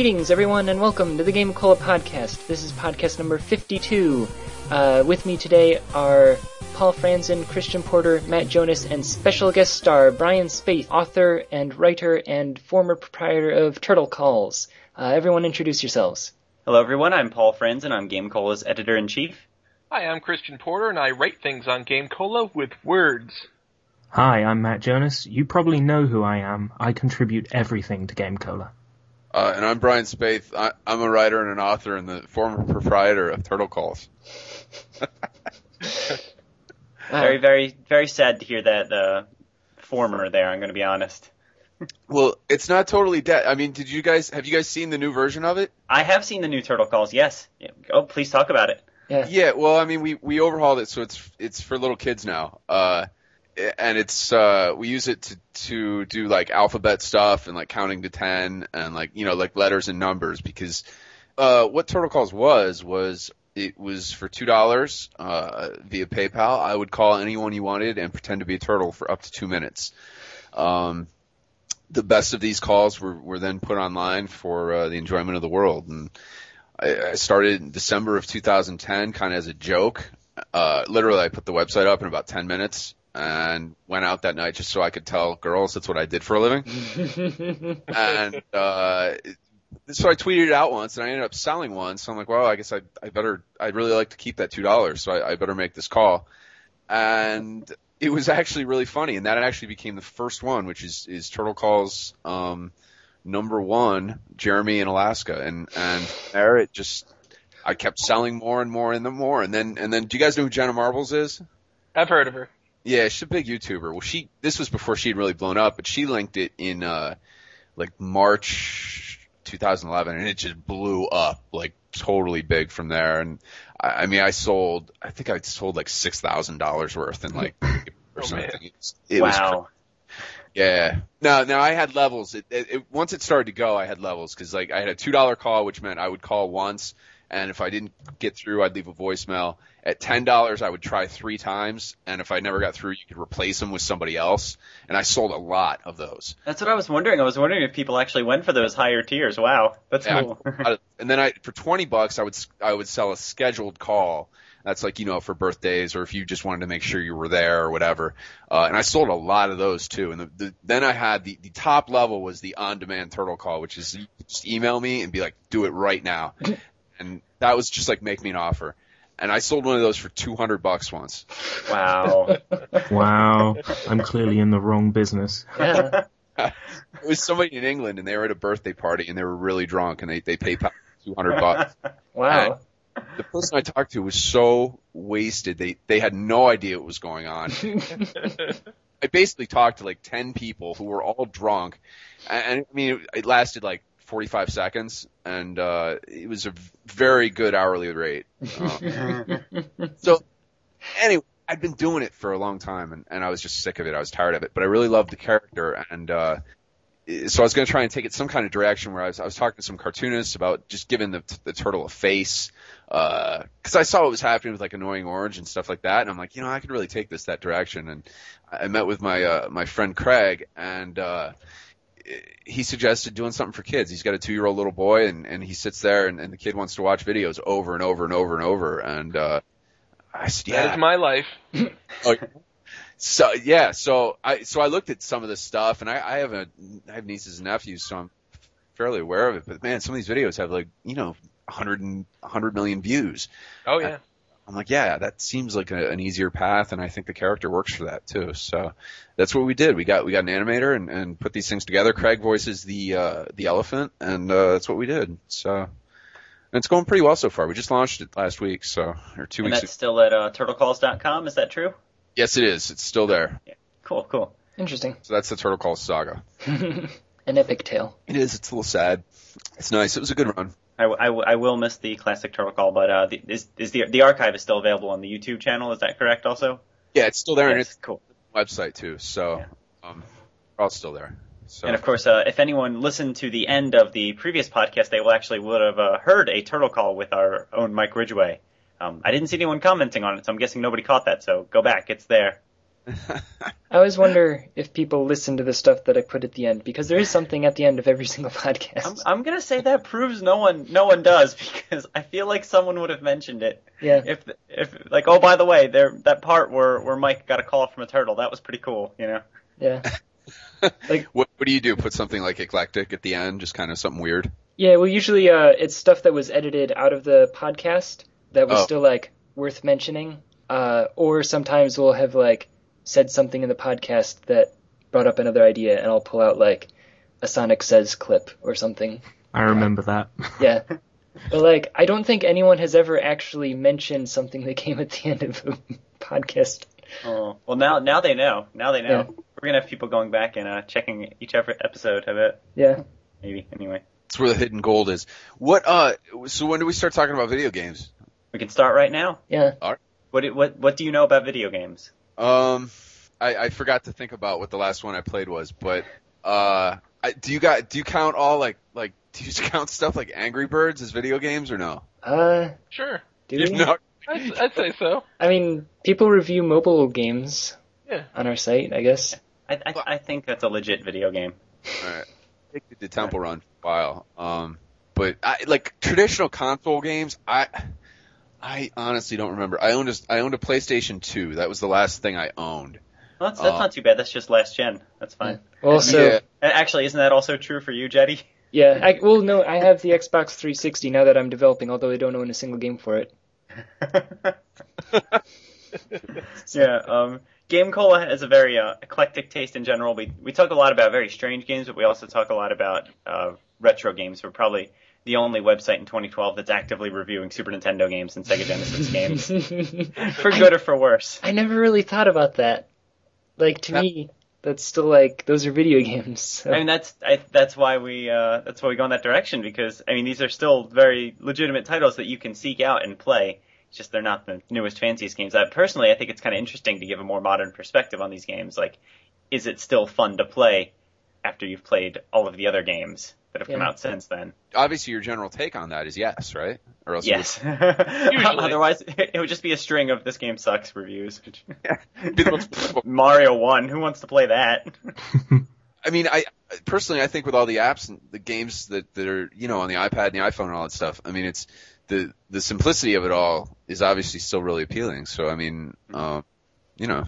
Greetings, everyone, and welcome to the Game Cola podcast. This is podcast number 52. Uh, with me today are Paul Franzen, Christian Porter, Matt Jonas, and special guest star Brian Spaeth, author and writer and former proprietor of Turtle Calls. Uh, everyone, introduce yourselves. Hello, everyone. I'm Paul Franzen. I'm Game Cola's editor in chief. Hi, I'm Christian Porter, and I write things on Game Cola with words. Hi, I'm Matt Jonas. You probably know who I am. I contribute everything to Game Cola. Uh, and I'm Brian Spaeth. I, am a writer and an author and the former proprietor of Turtle Calls. very, very, very sad to hear that uh, former there. I'm going to be honest. well, it's not totally dead. I mean, did you guys have you guys seen the new version of it? I have seen the new Turtle Calls. Yes. Oh, please talk about it. Yeah. Yeah. Well, I mean, we we overhauled it, so it's it's for little kids now. Uh, and it's uh we use it to to do like alphabet stuff and like counting to 10 and like you know like letters and numbers because uh what turtle calls was was it was for two dollars uh via PayPal. I would call anyone you wanted and pretend to be a turtle for up to two minutes. Um, the best of these calls were were then put online for uh, the enjoyment of the world, and I, I started in December of 2010, kind of as a joke. Uh, literally, I put the website up in about 10 minutes, and went out that night just so I could tell girls that's what I did for a living. and uh so I tweeted it out once and I ended up selling one. So I'm like, well, I guess I I better I'd really like to keep that two dollars, so I, I better make this call. And it was actually really funny, and that actually became the first one, which is is Turtle Calls um number one, Jeremy in Alaska, and and there it just I kept selling more and more and the more, and then and then do you guys know who Jenna Marbles is? I've heard of her. Yeah, she's a big YouTuber. Well, she this was before she had really blown up, but she linked it in uh like March 2011, and it just blew up like totally big from there. And I, I mean, I sold, I think I sold like six thousand dollars worth in like or oh, something. It, it wow. Yeah. No, now I had levels. It, it, it, once it started to go, I had levels because like I had a two dollar call, which meant I would call once, and if I didn't get through, I'd leave a voicemail. At ten dollars, I would try three times, and if I never got through, you could replace them with somebody else. And I sold a lot of those. That's what I was wondering. I was wondering if people actually went for those higher tiers. Wow, that's yeah, cool. and then I, for twenty bucks, I would I would sell a scheduled call. That's like you know for birthdays or if you just wanted to make sure you were there or whatever. Uh, and I sold a lot of those too. And the, the, then I had the the top level was the on demand turtle call, which is just email me and be like, do it right now. and that was just like make me an offer and I sold one of those for 200 bucks once. Wow. wow. I'm clearly in the wrong business. Yeah. it was somebody in England and they were at a birthday party and they were really drunk and they, they paid 200 bucks. Wow. And the person I talked to was so wasted. They, they had no idea what was going on. I basically talked to like 10 people who were all drunk. And, I mean, it, it lasted like 45 seconds, and uh, it was a very good hourly rate. So, anyway, I'd been doing it for a long time, and, and I was just sick of it. I was tired of it, but I really loved the character, and uh, so I was going to try and take it some kind of direction where I was, I was talking to some cartoonists about just giving the, the turtle a face, because uh, I saw what was happening with like annoying orange and stuff like that, and I'm like, you know, I could really take this that direction. And I met with my uh, my friend Craig, and uh, he suggested doing something for kids. He's got a two year old little boy and, and he sits there and, and the kid wants to watch videos over and over and over and over. And, uh, I said, yeah. That is my life. oh, so yeah, so I, so I looked at some of this stuff and I, I have a, I have nieces and nephews, so I'm fairly aware of it, but man, some of these videos have like, you know, 100 and 100 million views. Oh yeah. I'm like, yeah, that seems like a, an easier path, and I think the character works for that too. So that's what we did. We got we got an animator and, and put these things together. Craig voices the uh, the elephant, and uh, that's what we did. So and it's going pretty well so far. We just launched it last week, so or two and weeks. that's still at uh, turtlecalls.com. Is that true? Yes, it is. It's still there. Yeah. Cool, cool, interesting. So that's the Turtle Calls saga. An epic tale. It is. It's a little sad. It's nice. It was a good run. I, I, I will miss the classic turtle call, but uh, the, is, is the the archive is still available on the YouTube channel? Is that correct? Also. Yeah, it's still there, yes, and it's cool website too. So, yeah. um, all still there. So. And of course, uh, if anyone listened to the end of the previous podcast, they will actually would have uh, heard a turtle call with our own Mike Ridgway. Um, I didn't see anyone commenting on it, so I'm guessing nobody caught that. So go back; it's there. I always wonder if people listen to the stuff that I put at the end because there is something at the end of every single podcast. I'm, I'm gonna say that proves no one no one does because I feel like someone would have mentioned it. yeah. If if like oh by the way there that part where where Mike got a call from a turtle that was pretty cool you know. Yeah. like what what do you do? Put something like eclectic at the end, just kind of something weird. Yeah, well usually uh it's stuff that was edited out of the podcast that was Oh. still like worth mentioning. Uh or sometimes we'll have like said something in the podcast that brought up another idea and I'll pull out like a Sonic Says clip or something. I remember that. Yeah. But like I don't think anyone has ever actually mentioned something that came at the end of a podcast. Oh well now now they know now they know. Yeah. We're gonna have people going back and uh, checking each episode of it Yeah. maybe anyway. That's where the hidden gold is. What? Uh. So when do we start talking about video games? We can start right now. Yeah. All right. What what what do you know about video games? Um, I, I forgot to think about what the last one I played was, but uh, I, do you got do you count all like like do you count stuff like Angry Birds as video games or no? Uh Sure. do You we? I'd, I'd say so. I mean, people review mobile games Yeah. on our site, I guess. I I, I think that's a legit video game. Alright. I did the Temple Run for a while. Um, but I like traditional console games. I I honestly don't remember. I owned a I owned a PlayStation 2. That was the last thing I owned. Well, that's that's Uh, not too bad. That's just last gen. That's fine. Well, so yeah. Actually, isn't that also true for you, Jetty? yeah, I, well, no, I have the Xbox 360 now that I'm developing, although I don't own a single game for it. yeah, um, Game Cola has a very uh, eclectic taste in general. We we talk a lot about very strange games, but we also talk a lot about uh, retro games. We're probably the only website in 2012 that's actively reviewing Super Nintendo games and Sega Genesis games, for good or for worse. I never really thought about that. Like to That- me, that's still like those are video games. So. I mean, that's I, that's why we uh, that's why we go in that direction because I mean these are still very legitimate titles that you can seek out and play. It's just they're not the newest, fanciest games. I, personally, I think it's kind of interesting to give a more modern perspective on these games. Like, is it still fun to play after you've played all of the other games that have come out since then? Obviously, your general take on that is yes, right? Or else you Yes. Otherwise, it would just be a string of this game sucks reviews. would be the most Mario One. Who wants to play that? I mean, I personally, I think with all the apps and the games that, that are, you know, on the iPad and the iPhone and all that stuff, I mean, it's the the simplicity of it all is obviously still really appealing. So, I mean, um, you know,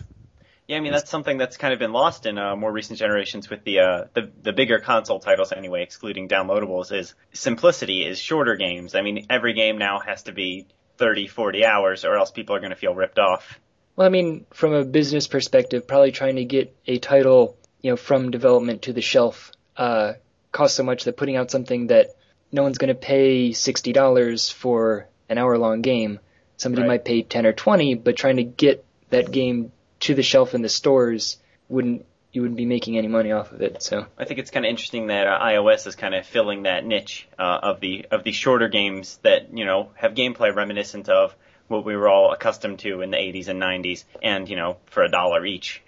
Yeah, I mean that's something that's kind of been lost in uh, more recent generations with the uh, the the bigger console titles anyway, excluding downloadables. Is simplicity is shorter games. I mean, every game now has to be 30, 40 hours, or else people are going to feel ripped off. Well, I mean, from a business perspective, probably trying to get a title, you know, from development to the shelf, uh, costs so much that putting out something that no one's going to pay sixty dollars for an hour-long game. Somebody Right. might pay ten or twenty, but trying to get that game to the shelf in the stores wouldn't you wouldn't be making any money off of it. So I think it's kind of interesting that uh, iOS is kind of filling that niche uh, of the of the shorter games that you know have gameplay reminiscent of what we were all accustomed to in the 80s and 90s, and you know for a dollar each,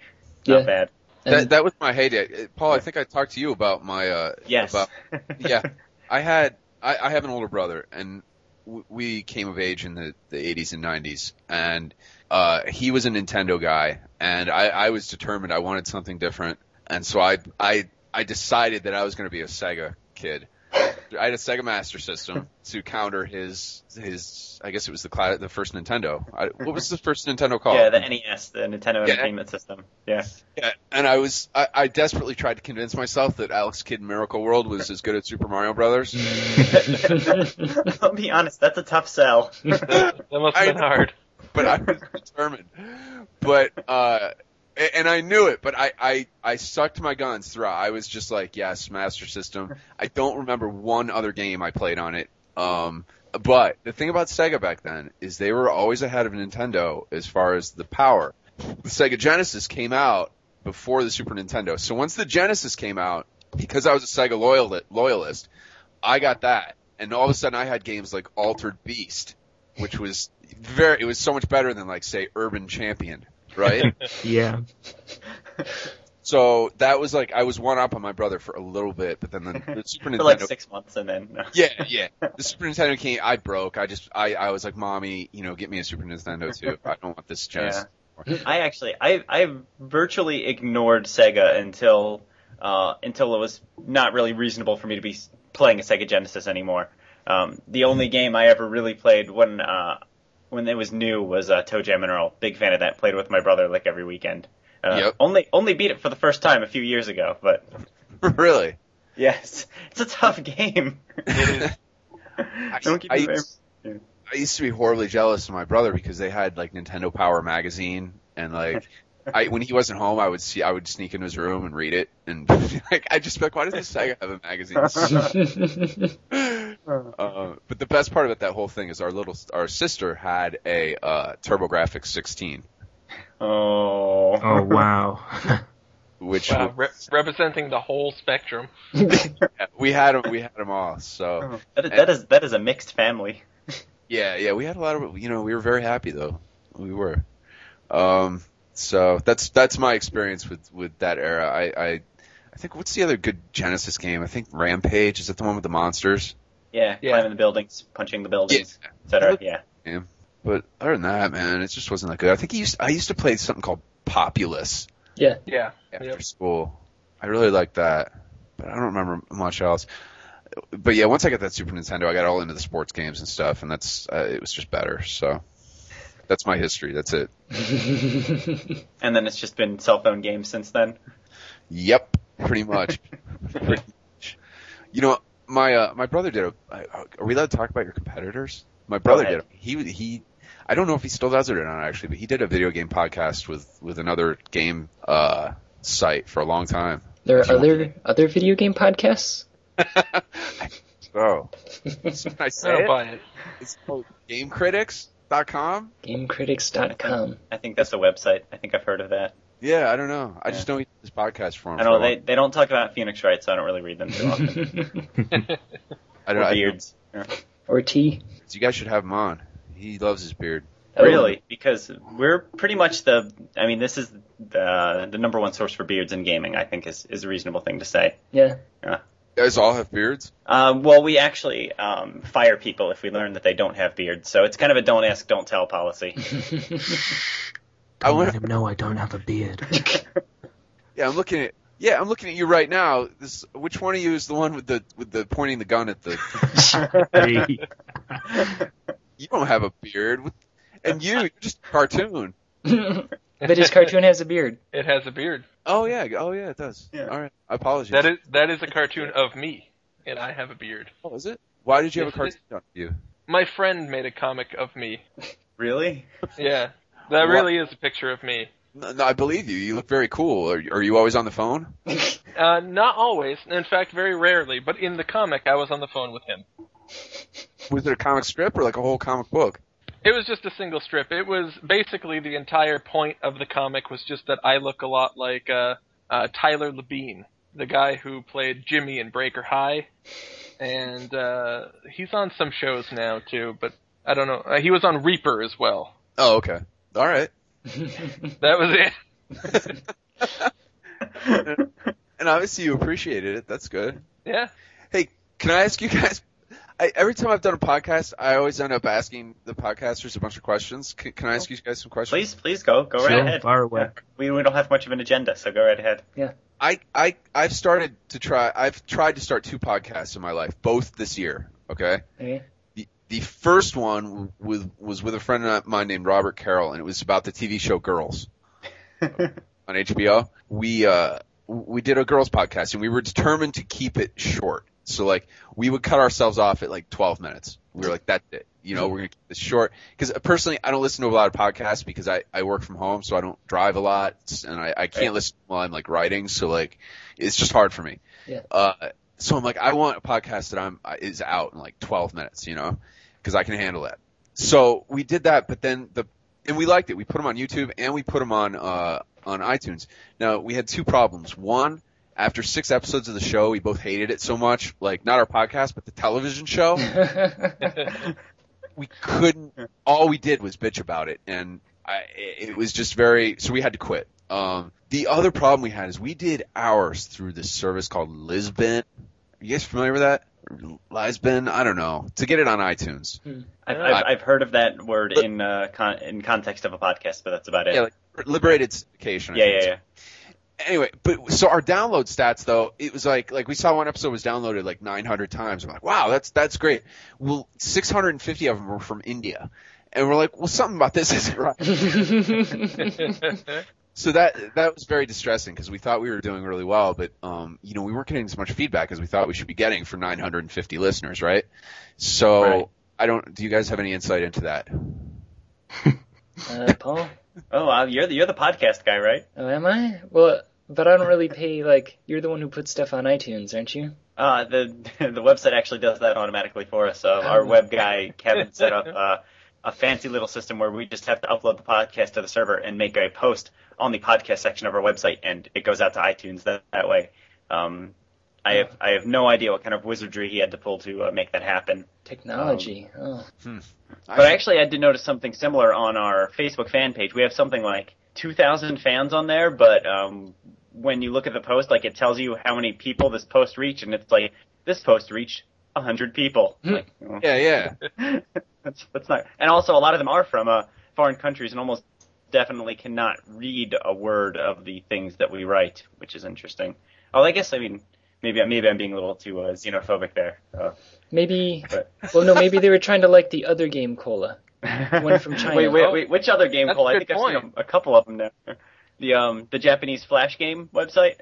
not Yeah. bad. that that was my heyday. Uh, Paul, I think I talked to you about my uh, Yes. about yeah. I had I, I have an older brother, and w- we came of age in the the 80s and 90s, and uh, he was a Nintendo guy, and I, I was determined I wanted something different, and so I I I decided that I was going to be a Sega kid. I had a Sega Master System to counter his his. I guess it was the cla- the first Nintendo. I, what was the first Nintendo called? yeah, the NES, the Nintendo Yeah. Entertainment System. Yeah. Yeah, and I was I, I desperately tried to convince myself that Alex Kidd in Miracle World was as good as Super Mario Brothers. I'll be honest, that's a tough sell. That must have been I- hard. but I was determined. But uh and I knew it, but I, I, I sucked my guns throughout. I was just like, yes, Master System. I don't remember one other game I played on it. Um, but the thing about Sega back then is they were always ahead of Nintendo as far as the power. The Sega Genesis came out before the Super Nintendo. So once the Genesis came out, because I was a Sega loyal, loyalist, I got that. And all of a sudden I had games like Altered Beast, which was very, it was so much better than like say Urban Champion, right? Yeah. so that was like, I was one up on my brother for a little bit, but then the, the Super For like six months and then. yeah, yeah. The Super Nintendo came, I broke. I just, I, I was like, mommy, you know, get me a Super Nintendo too. I don't want this Genesis. anymore. I actually, I, I virtually ignored Sega until, uh, until it was not really reasonable for me to be playing a Sega Genesis anymore. Um, the only game I ever really played when, uh, when it was new was uh, ToeJam and Earl. Big fan of that. Played with my brother like every weekend. Uh, Yep. Only, only beat it for the first time a few years ago, but really? yes, it's a tough game. It is. Don't keep I me used, I used to be horribly jealous of my brother because they had like Nintendo Power magazine and like I when he wasn't home I would see I would sneak into his room and read it and like I just be like why does this Sega have a magazine? Uh, but the best part about that whole thing is our little our sister had a uh, TurboGrafx 16 Oh. Oh wow. which Wow, re- representing the whole spectrum. we had them we had them all so That is, that is that is a mixed family. Yeah, yeah, we had a lot of, you know, we were very happy though. We were. Um, so that's that's my experience with with that era. I I, I think what's the other good Genesis game? I think Rampage is that the one with the monsters? Yeah, Yeah. climbing the buildings, punching the buildings, etc. Yeah. Yeah. But other than that, man, it just wasn't that good. I think he used I used to play something called Populous Yeah. after Yep. school. I really liked that, but I don't remember much else. But yeah, once I got that Super Nintendo, I got all into the sports games and stuff, and that's uh, it was just better. So that's my history. That's it. And then it's just been cell phone games since then. Yep, pretty much. pretty much. You know, my uh, my brother did a. I- Are we allowed to talk about your competitors? My brother ahead. did. He he. I don't know if he still does it or not actually, but he did a video game podcast with with another game uh site for a long time. there are If you other other video game podcasts. oh, can I I say don't it? buy it. It's called GameCritics.com. GameCritics.com. I think that's a website. I think I've heard of that. Yeah, I don't know. I just don't he did this podcast for him. I know they they don't talk about Phoenix Wright, so I don't really read them too often. I don't or I- beards. or T. You guys should have him on. He loves his beard. Oh, Really, because we're pretty much the. I mean, this is the the number one source for beards in gaming. I think is is a reasonable thing to say. Yeah. You guys all have beards. Um, well, we actually um, fire people if we learn that they don't have beards, so it's kind of a don't ask, don't tell policy. I Don't want- let him know I don't have a beard. Yeah, I'm looking at. Yeah, I'm looking at you right now. This, which one of you is the one with the with the pointing the gun at the? You don't have a beard, and you, you're just a cartoon. but his cartoon has a beard. It has a beard. Oh yeah, oh yeah, it does. Yeah. All right, I apologize. That is that is a cartoon of me, and I have a beard. Oh, is it? Why did you have a cartoon of you? My friend made a comic of me. really? Yeah, that really is a picture of me. No, no, I believe you. You look very cool. Are, are you always on the phone? Uh, not always. In fact, very rarely. But in the comic, I was on the phone with him. Was it a comic strip or like a whole comic book? It was just a single strip. It was basically the entire point of the comic was just that I look a lot like uh, uh, Tyler Labine, the guy who played Jimmy in Breaker High, and uh, he's on some shows now too. But I don't know. Uh, he was on Reaper as well. Oh, okay. All right. That was it. And obviously you appreciated it. That's good. Yeah. Hey, can I ask you guys? I, every time I've done a podcast, I always end up asking the podcasters a bunch of questions. Can, can I ask you guys some questions? Please, please go, go right Sure, ahead. fire away. We we don't have much of an agenda, so go right ahead. Yeah. I, I, I've started to try, I've tried to start two podcasts in my life, both this year. Okay. Okay. The, first one with, was with a friend of mine named Robert Carroll, and it was about the TV show Girls on HBO. We, uh, we did a girls podcast and we were determined to keep it short. So like, we would cut ourselves off at like 12 minutes. We were like, that's it. You know, we're gonna keep this short. Cause personally, I don't listen to a lot of podcasts because I, I work from home, so I don't drive a lot and I, I can't listen while I'm like writing. So like, it's just hard for me. Yeah. Uh, so I'm like, I want a podcast that I'm, is out in like 12 minutes, you know, cause I can handle that. So we did that, but then the, and we liked it. We put them on YouTube and we put them on, uh, on iTunes. Now we had two problems. One, after six episodes of the show, we both hated it so much, like not our podcast, but the television show. we couldn't, all we did was bitch about it and I, it was just very, so we had to quit. Um, the other problem we had is we did ours through this service called Libsyn. Are you guys familiar with that? Libsyn? I don't know. To get it on iTunes. I've, I've, I've heard of that word in uh, con- in context of a podcast, but that's about it. Yeah, like liberated syndication. Yeah, yeah, yeah. anyway, but so our download stats though, it was like like we saw one episode was downloaded like 900 times. I'm like, wow, that's that's great. Well, 650 of them were from India, and we're like, well, something about this isn't right. So that that was very distressing because we thought we were doing really well, but um, you know, we weren't getting as much feedback as we thought we should be getting for 950 listeners, right? So Right. I don't. Do you guys have any insight into that? uh, Paul? Oh, wow, you're the you're the podcast guy, right? Oh, am I? Well, but I don't really pay, like, you're the one who puts stuff on iTunes, aren't you? Uh, the the website actually does that automatically for us. Uh, our web guy Kevin set up uh, a fancy little system where we just have to upload the podcast to the server and make a post on the podcast section of our website, and it goes out to iTunes that, that way. Um, I have I have no idea what kind of wizardry he had to pull to uh, make that happen. Technology. oh. But I actually had to notice something similar on our Facebook fan page. We have something like 2,000 fans on there, but um, when you look at the post, like it tells you how many people this post reached, and it's like this post reached 100 people. like, well, yeah, yeah. that's that's not. And also, a lot of them are from uh, foreign countries, and almost definitely cannot read a word of the things that we write, which is interesting. Oh, I guess I mean maybe maybe I'm being a little too uh, xenophobic there. Uh, Maybe, but well, no, maybe they were trying to like the other game cola. One from China. Wait, wait, wait. Which other game That's call? a I good think I've seen a, a couple of them now. The um the Japanese flash game website,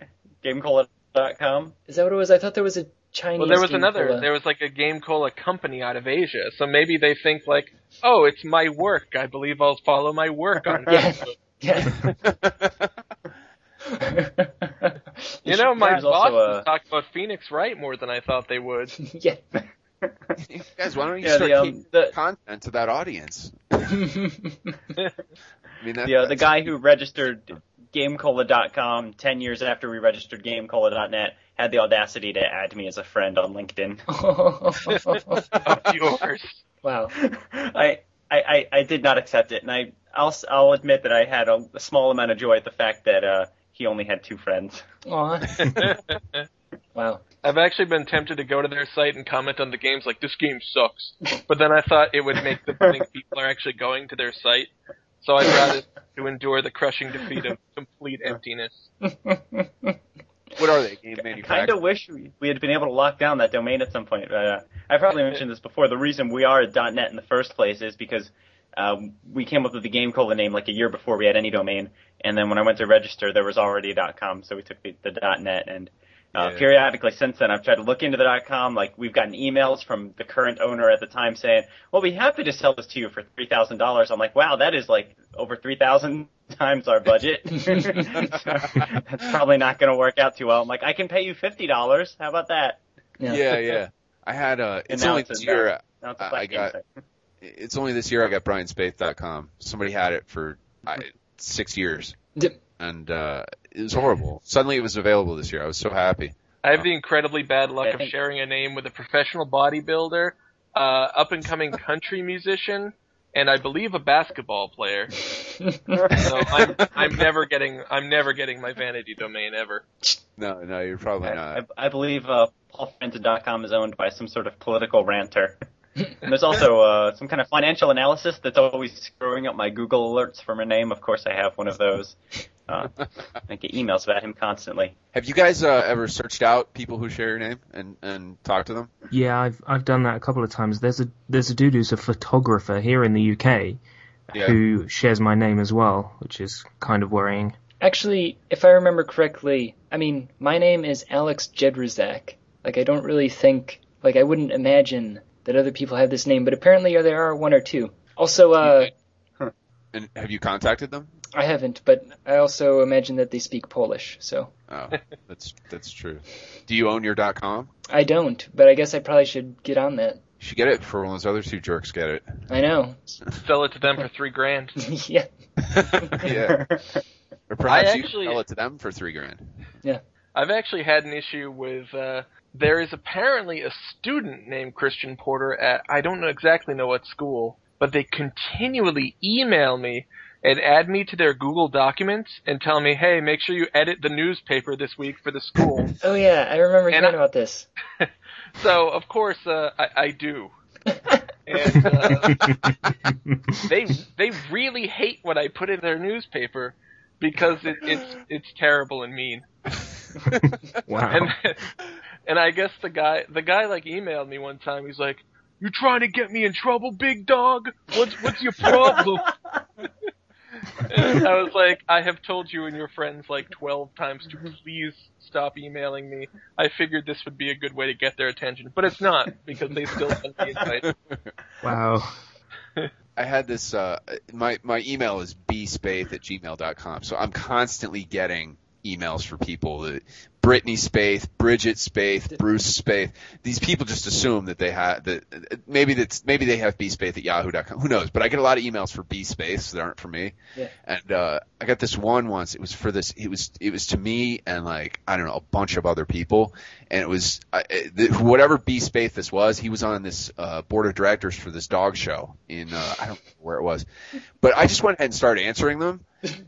gamecola.com. Is that what it was? I thought there was a Chinese Well, there was game another. cola. There was like a game cola company out of Asia, so maybe they think like, oh, it's my work. I believe I'll follow my work on Yeah. Facebook. Yeah. You know, my There's also bosses a- talk about Phoenix Wright more than I thought they would. yeah. Guys, why don't you Yeah, start the, um, keeping the- content to that audience? I mean, that, The uh, the guy who registered gamecola.com 10 years after we registered gamecola.net had the audacity to add me as a friend on LinkedIn. Of yours. wow. I, I, I, I did not accept it, and I, I'll, s- I'll admit that I had a, a small amount of joy at the fact that uh, he only had two friends. Aw. Wow. I've actually been tempted to go to their site and comment on the games like this game sucks, but then I thought it would make them think people are actually going to their site. So I'd rather to endure the crushing defeat of complete emptiness. What are they? Game I kind of wish we, we had been able to lock down that domain at some point. But, uh, I probably mentioned this before. The reason we are at .net in the first place is because um, we came up with the Game Cola name like a year before we had any domain, and then when I went to register, there was already a .com, so we took the, the .net and. Uh, Yeah. Periodically since then, I've tried to look into the .com. Like we've gotten emails from the current owner at the time saying, "Well, we'd be happy to sell this to you for three thousand dollars." I'm like, "Wow, that is like over three thousand times our budget." That's probably not going to work out too well. I'm like, "I can pay you fifty dollars. How about that?" Yeah. Yeah, yeah. I had uh it's now only it's a- this year. Now it's a I- black I got- site. It's only this year I got BrianSpaeth.com. Somebody had it for I, six years, and uh it was horrible. Suddenly it was available this year. I was so happy. I have the incredibly bad luck of sharing a name with a professional bodybuilder, uh, up and coming country musician, and I believe a basketball player. So I'm, I'm never getting I'm never getting my vanity domain ever. No, no, you're probably I, not. I, I believe uh, PaulFranzen.com is owned by some sort of political ranter. And there's also uh, some kind of financial analysis that's always screwing up my Google alerts for my name. Of course, I have one of those. Uh, I get emails about him constantly. Have you guys uh, ever searched out people who share your name and and talked to them? Yeah, I've I've done that a couple of times. There's a there's a dude who's a photographer here in the UK Yeah. who shares my name as well, which is kind of worrying. Actually, if I remember correctly, I mean, my name is Alex Jedrzak. Like, I don't really think, like, I wouldn't imagine that other people have this name, but apparently there are one or two. Also, uh, And have you contacted them? I haven't, but I also imagine that they speak Polish, so. Oh, that's that's true. Do you own your .com? I don't, but I guess I probably should get on that. You should get it for one of those other two jerks get it. I know. Sell it to them for three grand. yeah. yeah. Or perhaps I you actually- sell it to them for three grand. Yeah. I've actually had an issue with uh, there is apparently a student named Christian Porter at I don't know exactly know what school, but they continually email me and add me to their Google documents and tell me, hey, make sure you edit the newspaper this week for the school. Oh, yeah, I remember And hearing I- about this. so of course uh, I, I do. And uh, they they really hate what I put in their newspaper, because it, it's it's terrible and mean. Wow. And and I guess the guy the guy like emailed me one time. He's like, "You trying to get me in trouble, big dog? What's what's your problem?" And I was like, "I have told you and your friends like twelve times to please stop emailing me. I figured this would be a good way to get their attention, but it's not because they still send me invites." wow. I had this. Uh, my my email is bspaeth at gmail.com, so I'm constantly getting emails for people. That Brittany Spaeth, Bridget Spaeth, Bruce Spaeth. These people just assume that they have that maybe that's maybe they have bspaeth at yahoo.com. Who knows? But I get a lot of emails for bspaeth that aren't for me. Yeah. And uh, I got this one once. It was for this. It was it was to me and like I don't know a bunch of other people. And it was the, whatever B Spaeth this was. He was on this uh, board of directors for this dog show in uh, I don't know where it was, but I just went ahead and started answering them.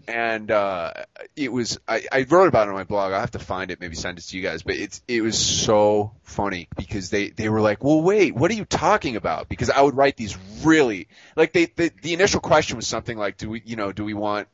And uh, it was I, I wrote about it on my blog. I'll have to find it, maybe send it to you guys. But it's it was so funny because they they were like, well, wait, what are you talking about? Because I would write these really like they, they the initial question was something like, do we you know do we want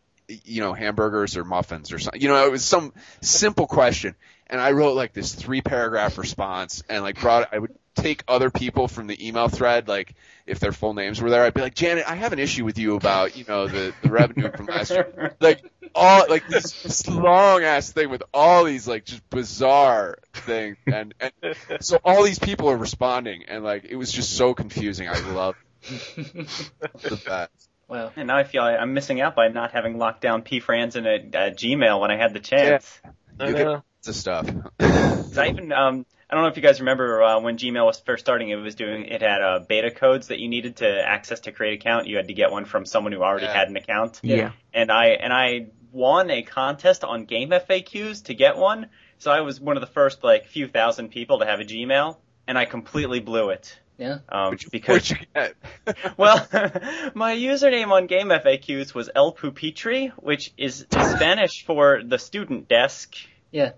you know, hamburgers or muffins or something. You know, it was some simple question. And I wrote like this three paragraph response and like brought, I would take other people from the email thread, like if their full names were there, I'd be like, Janet, I have an issue with you about, you know, the, the revenue from last year. Like all, like this, this long ass thing with all these like just bizarre things. And, and so all these people are responding and like, it was just so confusing. I love the best. Wow. And now I feel I, I'm missing out by not having locked down P Franzen at, at Gmail when I had the chance. I You get know. Lots of stuff. 'Cause I even um I don't know if you guys remember uh, when Gmail was first starting. It was doing it had uh, beta codes that you needed to access to create an account. You had to get one from someone who already Yeah. had an account. Yeah. And I and I won a contest on GameFAQs to get one. So I was one of the first like few thousand people to have a Gmail, and I completely blew it. Yeah. Um, you, because you get? well, my username on GameFAQs was El Pupitre, which is Spanish for the student desk. Yeah.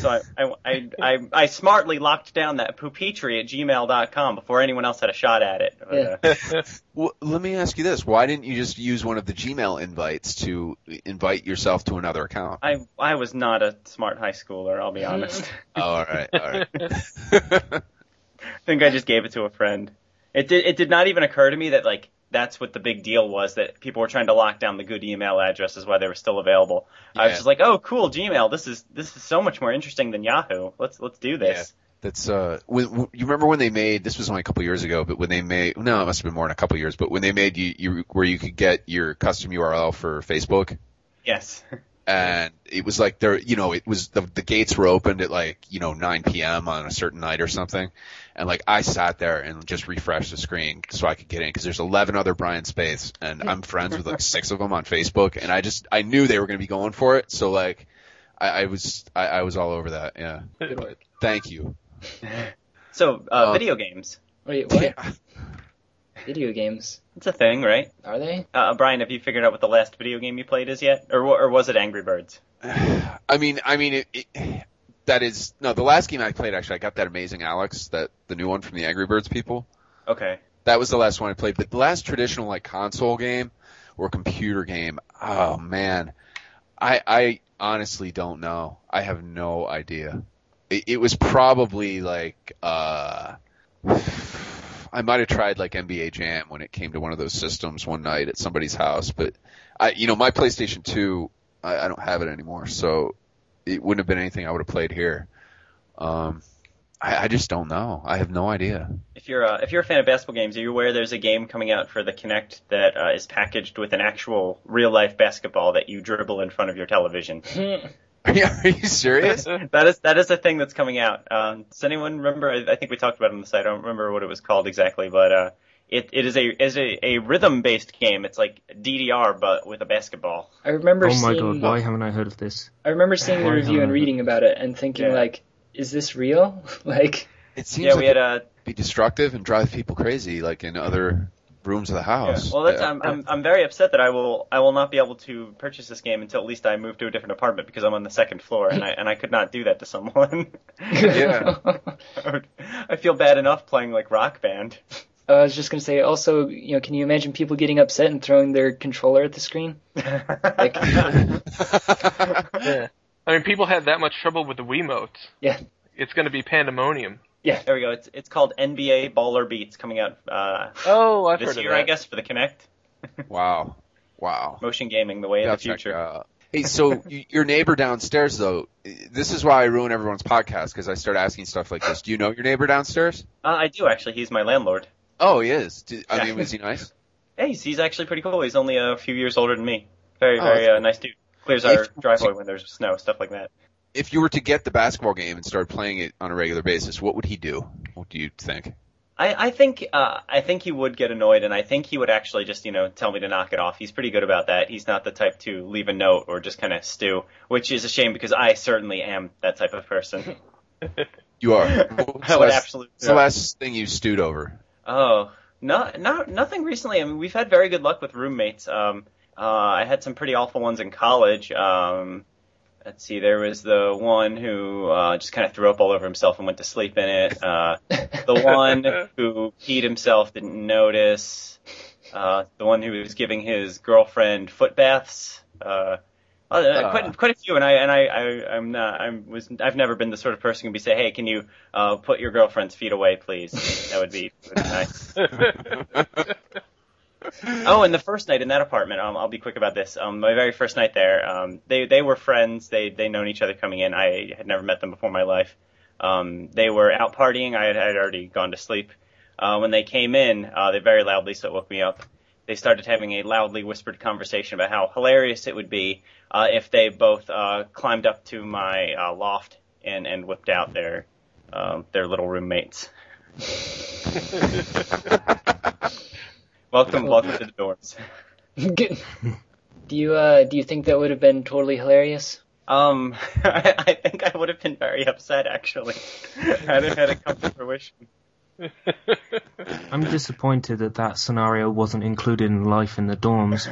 So I, I, I, I, I smartly locked down that pupitre at gmail.com before anyone else had a shot at it. Yeah. uh, Well, let me ask you this: Why didn't you just use one of the Gmail invites to invite yourself to another account? I, I was not a smart high schooler, I'll be honest. Oh, all right, all right. I think I just gave it to a friend. It did, it did not even occur to me that like, that's what the big deal was that people were trying to lock down the good email addresses while they were still available. I was just like, oh, cool, Gmail. This is this is so much more interesting than Yahoo. Let's let's do this. That's uh, when, when- you remember when they made this was only a couple years ago, but when they made no, it must have been more than a couple years, but when they made you, you where you could get your custom URL for Facebook, Yes. and it was like there, you know, it was the the gates were opened at like you know 9 p.m. on a certain night or something, and like I sat there and just refreshed the screen so I could get in because there's 11 other Brian Spaeth and I'm friends with like six of them on Facebook, and I just I knew they were going to be going for it, so like I, I was I, I was all over that, yeah. Good work. Thank you. So, uh, Uh, video games. Wait, what? Video games. It's a thing, right? Are they? Uh, Brian, have you figured out what the last video game you played is yet? Or, or was it Angry Birds? I mean, I mean, it, it, that is no. The last game I played, actually, I got that amazing Alex, that the new one from the Angry Birds people. Okay. That was the last one I played. But the last traditional like console game or computer game, oh man, I I honestly don't know. I have no idea. It, it was probably like uh. I might have tried like NBA Jam when it came to one of those systems one night at somebody's house, but I, you know, my PlayStation 2, I, I don't have it anymore, so it wouldn't have been anything I would have played here. Um, I, I just don't know. I have no idea. If you're uh, if you're a fan of basketball games, are you aware there's a game coming out for the Kinect that uh, is packaged with an actual real life basketball that you dribble in front of your television? Are you, are you serious? that is that is a thing that's coming out. Um, does anyone remember? I I think we talked about it on the site. I don't remember what it was called exactly, but uh, it it is a is a, a rhythm based game. It's like DDR but with a basketball. I remember Oh my seeing. god, why haven't I heard of this? I remember seeing the review and reading about it and thinking Yeah. like, is this real? like, It seems Yeah, like we had a be destructive and drive people crazy, like in other rooms of the house. Well, that's, Yeah. I'm, I'm I'm very upset that I will I will not be able to purchase this game until at least I move to a different apartment because I'm on the second floor and I and I could not do that to someone. Yeah. I would- I feel bad enough playing like Rock Band. I was just gonna say. Also, you know, can you imagine people getting upset and throwing their controller at the screen? Like, Yeah. I mean, people had that much trouble with the Wiimotes. Yeah. It's going to be pandemonium. Yeah. There we go. It's it's called NBA Baller Beats coming out uh, Oh, I've this heard of year, that. I guess, for the Kinect. Wow. Wow. Motion gaming, the way Yeah, of the check future. it out. Hey, so your neighbor downstairs, though, this is why I ruin everyone's podcast because I start asking stuff like this. Do you know your neighbor downstairs? Uh, I do actually. He's my landlord. Oh, he is. Do, I mean, was he nice? Hey, he's, he's actually pretty cool. He's only a few years older than me. Very, Oh, very uh, nice dude. Clears If- our driveway when there's snow, stuff like that. If you were to get the basketball game and start playing it on a regular basis, what would he do? What do you think? I, I think uh, I think he would get annoyed, and I think he would actually just you know tell me to knock it off. He's pretty good about that. He's not the type to leave a note or just kind of stew, which is a shame because I certainly am that type of person. You are. What's I would last- absolutely. what's the last thing you stewed over? Oh, no, no, nothing recently. I mean, we've had very good luck with roommates. Um, uh, I had some pretty awful ones in college. Um, let's see, there was the one who uh, just kind of threw up all over himself and went to sleep in it. Uh, the one who peed himself didn't notice. Uh, the one who was giving his girlfriend foot baths. Uh, uh, Uh. quite quite a few, and I and I, I I'm not I was I've never been the sort of person who'd be say, hey, can you uh, put your girlfriend's feet away, please? That would be, would be nice. Oh, and the first night in that apartment, um, I'll be quick about this. Um, my very first night there, um, they they were friends. They they known each other coming in. I had never met them before in my life. Um, they were out partying. I had, I had already gone to sleep. Uh, when they came in, uh, they very loudly, so it woke me up. They started having a loudly whispered conversation about how hilarious it would be uh, if they both uh, climbed up to my uh, loft and and whipped out their um, their little roommates. Welcome, welcome to the dorms. do you uh do you think that would have been totally hilarious? Um, I, I think I would have been very upset actually. had it had it come to fruition. I'm disappointed that that scenario wasn't included in Life in the Dorms.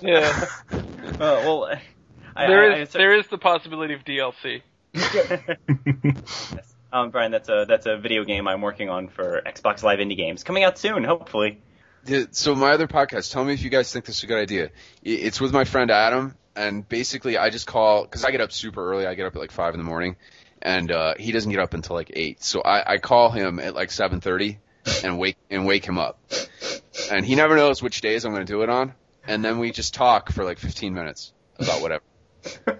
yeah. Uh, well, I, There I, is I, there is the possibility of DLC. um, Brian, that's a that's a video game I'm working on for Xbox Live Indie Games, coming out soon, hopefully. Yeah, So my other podcast, tell me if you guys think this is a good idea. It's with my friend Adam, and basically I just call because I get up super early. I get up at like five in the morning, and uh, he doesn't get up until like eight. So I, I call him at like seven thirty and wake and wake him up, and he never knows which days I'm going to do it on. And then we just talk for like fifteen minutes about whatever,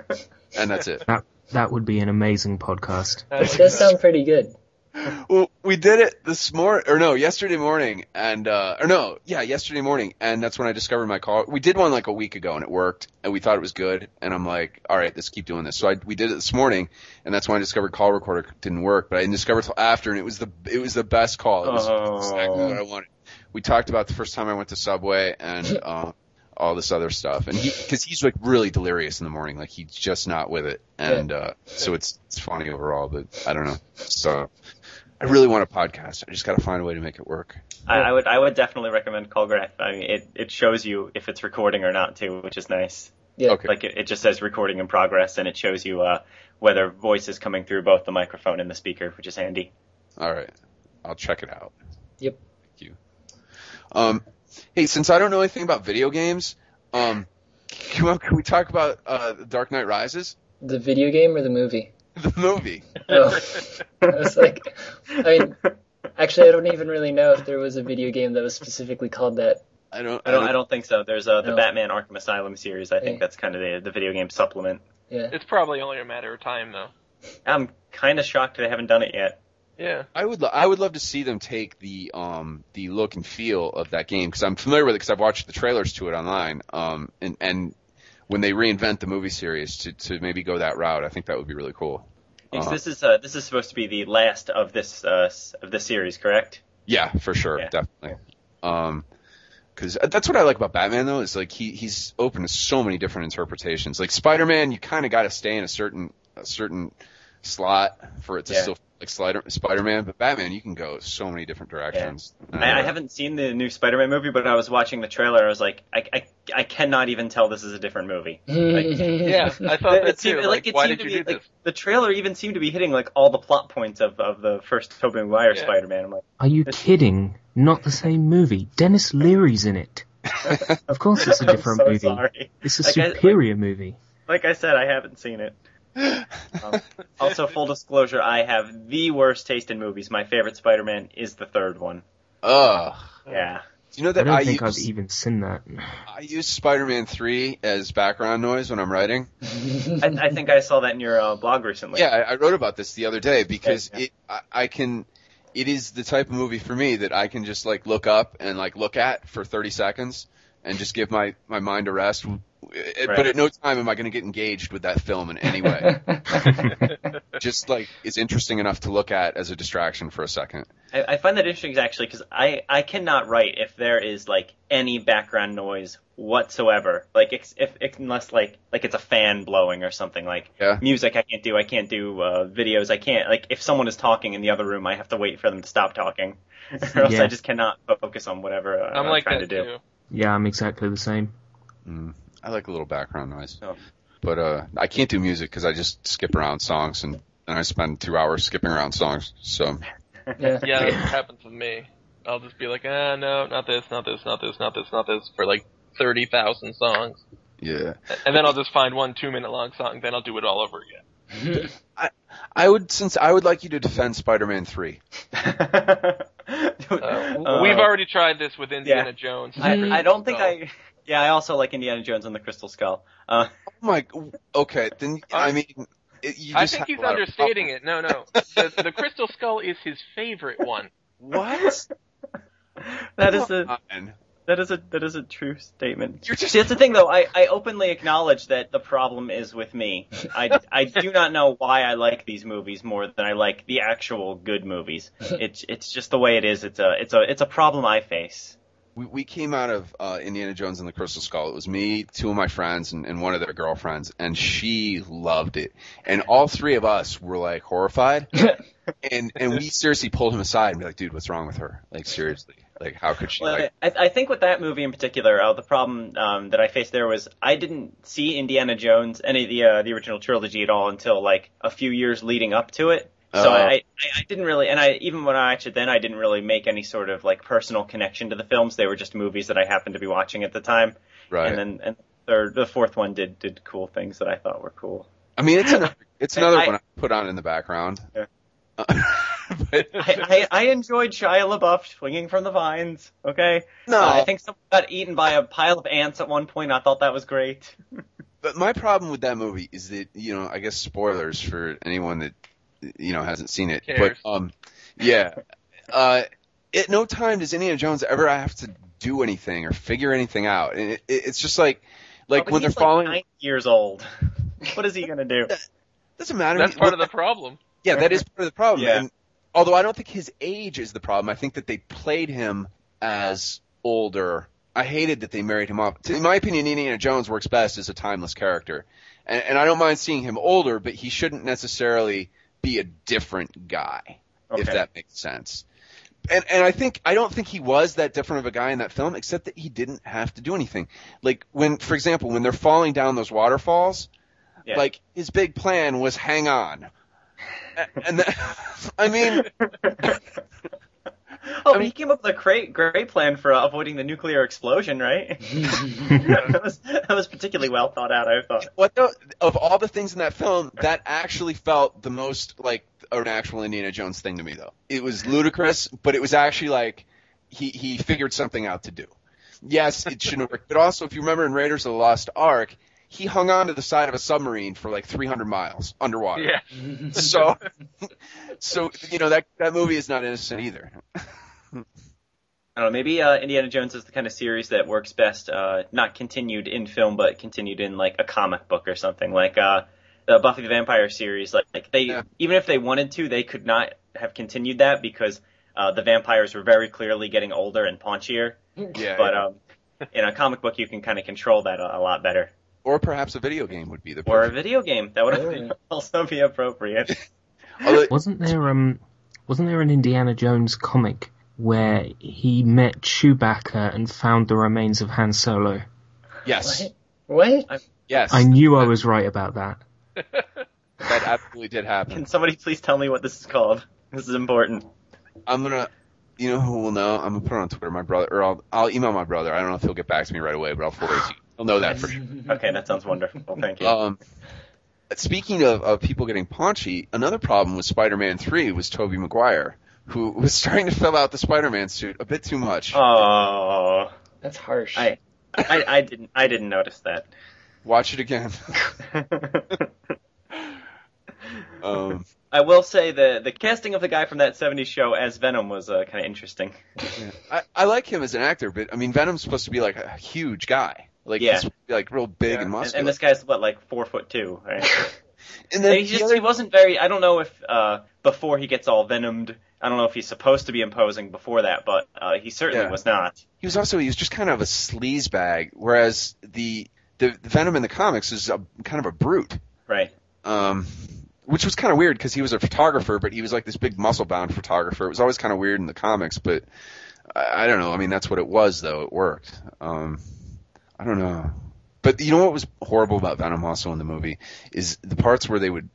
and that's it. That that would be an amazing podcast. That does sound pretty good. Well, we did it this morning, or no, yesterday morning, and uh, or no, yeah, yesterday morning, and that's when I discovered my call. We did one like a week ago, and it worked, and we thought it was good, and I'm like, all right, let's keep doing this. So I we did it this morning, and that's when I discovered call recorder didn't work, but I didn't discover it till after, and it was the it was the best call. It was Oh. exactly what I wanted. We talked about the first time I went to Subway and uh, all this other stuff, and he because he's like really delirious in the morning, like he's just not with it, and uh, so it's it's funny overall, but I don't know. So I really want a podcast. I just got to find a way to make it work. I, I would I would definitely recommend Callgraph. I mean, it it shows you if it's recording or not too, which is nice. Yeah. Okay. Like it, it just says recording in progress, and it shows you uh, whether voice is coming through both the microphone and the speaker, which is handy. All right, I'll check it out. Yep. Thank you. Um, hey, since I don't know anything about video games, um, can we, can we talk about uh, Dark Knight Rises, The video game or the movie? the movie? Oh. I was like, I mean, actually, I don't even really know if there was a video game that was specifically called that. I don't. I don't I don't think so. There's uh, the No. Batman Arkham Asylum series. I think Yeah. that's kind of the the video game supplement. Yeah. It's probably only a matter of time, though. I'm kind of shocked they haven't done it yet. Yeah. I would. Lo- I would love to see them take the um the look and feel of that game because I'm familiar with it because I've watched the trailers to it online. Um, and and when they reinvent the movie series to to maybe go that route, I think that would be really cool. Uh-huh. This is uh, this is supposed to be the last of this uh, of this series, correct? Yeah, for sure, Yeah. definitely. Um, because that's what I like about Batman though is like he he's open to so many different interpretations. Like Spider Man, you kind of got to stay in a certain a certain slot for it to Yeah. still like Spider Spider Man, but Batman, you can go so many different directions. I, I haven't seen the new Spider-Man movie, but I was watching the trailer. I was like, I, I, I cannot even tell this is a different movie. Yeah, I thought that It too. seemed- Like, it why seemed did to you be, do like, this? The trailer even seemed to be hitting like all the plot points of, of the first Tobey Maguire Yeah. Spider-Man. I'm like, Are you It's- kidding? Not the same movie. Denis Leary's in it. Of course it's a I'm different so movie. sorry. It's a Like I- like- superior movie. Like I said, I haven't seen it. Um, also, full disclosure, I have the worst taste in movies. My favorite Spider-Man is the third one. Ugh. Yeah. Do you know I that don't I, think I've even seen that. I use Spider-Man 3 as background noise when I'm writing? I, I think I saw that in your uh, blog recently. Yeah, I, I wrote about this the other day because Yeah, yeah. it I, I can it is the type of movie for me that I can just like look up and like look at for 30 seconds and just give my my mind a rest. It- Right. But at no time am I going to get engaged with that film in any way. just like it's interesting enough to look at as a distraction for a second. I, I find that interesting actually because I, I cannot write if there is like any background noise whatsoever. Like ex- if, if unless like like it's a fan blowing or something like Yeah. music I can't do. I can't do uh, videos. I can't like if someone is talking in the other room, I have to wait for them to stop talking, or else Yeah. I just cannot focus on whatever uh, I'm I'm like trying to do. too. Yeah, I'm exactly the same. Mm, I like a little background noise. Oh. But uh I can't do music because I just skip around songs and and I spend two hours skipping around songs. So yeah. Yeah, that happens with me. I'll just be like, ah, no, not this, not this, not this, not this, not this, for like thirty thousand songs, yeah. and then I'll just find one two-minute long song, then I'll do it all over again. I would since I would like you to defend Spider-Man 3. Uh, Uh, we've already tried this with Indiana Jones. I, I don't think Skull. I. Yeah, I also like Indiana Jones and the Crystal Skull. Uh, Oh my okay, then I mean it, you I think he's a lot of understating it. No, no. The, the Crystal Skull is his favorite one. What? that is a that is a that is a true statement. You're just See, that's the thing, though. I, I openly acknowledge that the problem is with me. I, I do not know why I like these movies more than I like the actual good movies. It's it's just the way it is. It's a it's a it's a problem I face. We, we came out of uh, Indiana Jones and the Crystal Skull. It was me, two of my friends, and, and one of their girlfriends, and she loved it. And all three of us were like horrified, and and we seriously pulled him aside and be like, "Dude, what's wrong with her? Like seriously, like how could she Well, like?" I, I think with that movie in particular, uh, the problem um, that I faced there was I didn't see Indiana Jones, any of the uh, the original trilogy at all until like a few years leading up to it. So Oh. I, I didn't really, and I even when I actually then I didn't really make any sort of like personal connection to the films. They were just movies that I happened to be watching at the time. Right. And then and the third, the fourth one did did cool things that I thought were cool. I mean, it's another, it's another I- one I put on in the background. Yeah. Uh, but, I, I, I enjoyed Shia LaBeouf swinging from the vines. Okay. no, Uh, I think someone got eaten by a pile of ants at one point. I thought that was great. But my problem with that movie is that you know, I guess spoilers for anyone that you know hasn't seen it. But um, yeah, uh, at no time does Indiana Jones ever have to do anything or figure anything out, and it, it, it's just like like Oh, when they're he's falling. like 90 years old. what is he gonna do? doesn't matter. That's He- part of the problem. yeah, that is part of the problem. Yeah. And although I don't think his age is the problem, I think that they played him as older. I hated that they married him off. In my opinion, Indiana Jones works best as a timeless character. And, and I don't mind seeing him older, but he shouldn't necessarily be a different guy, if that makes sense. And, and I think, I don't think he was that different of a guy in that film, except that he didn't have to do anything. Like when, for example, when they're falling down those waterfalls, Yeah. like his big plan was hang on. And that, I mean, oh, I mean- he came up with a great, great plan for uh, avoiding the nuclear explosion, right? that, was, that was particularly well thought out. I thought. what the, of all the things in that film, that actually felt the most like an actual Indiana Jones thing to me, though. It was ludicrous, but it was actually like he he figured something out to do. Yes, it shouldn't work, but also if you remember in Raiders of the Lost Ark, he hung on to the side of a submarine for like 300 miles underwater. Yeah. So, so you know that that movie is not innocent either. I don't know. Maybe uh, Indiana Jones is the kind of series that works best, uh, not continued in film, but continued in like a comic book or something. Like uh, the Buffy the Vampire series. Like, like they, Yeah. even if they wanted to, they could not have continued that because uh, the vampires were very clearly getting older and paunchier. Yeah. But um, in a comic book, you can kind of control that a, a lot better. Or perhaps a video game would be the Or a video game that would Oh. also be appropriate. Although- Wasn't there um wasn't there an Indiana Jones comic where he met Chewbacca and found the remains of Han Solo? yes, What? What? yes, I knew I was right about that. that absolutely did happen. Can somebody please tell me what this is called? This is important. I'm gonna You know who will know? I'm gonna put it on Twitter. My brother, or I'll I'll email my brother. I don't know if he'll get back to me right away, but I'll forward it to you. He'll know that for sure. Okay, that sounds wonderful. Thank you. Um, speaking of, of people getting paunchy, another problem with Spider-Man 3 was Tobey Maguire, who was starting to fill out the Spider-Man suit a bit too much. Oh, That's harsh. I, I, I didn't, I didn't notice that. Watch it again. Um, I will say the the casting of the guy from that '70s show as Venom was uh, kind of interesting. I, I like him as an actor, but I mean, Venom's supposed to be like a huge guy. Like, Yeah. he's supposed to be, like real big and and, muscular. and this guy's what, like four foot two, right? And then he the just other- he wasn't very. I don't know if uh, before he gets all venomed. I don't know if he's supposed to be imposing before that, but uh, he certainly Yeah. was not. he was also he was just kind of a sleaze bag, whereas the the Venom in the comics is a, kind of a brute. Right. Um, which was kind of weird because he was a photographer, but he was like this big muscle bound photographer. It was always kind of weird in the comics, but I, I don't know. I mean, that's what it was, though. It worked. Um, I don't know. But you know what was horrible about Venom also in the movie is the parts where they would,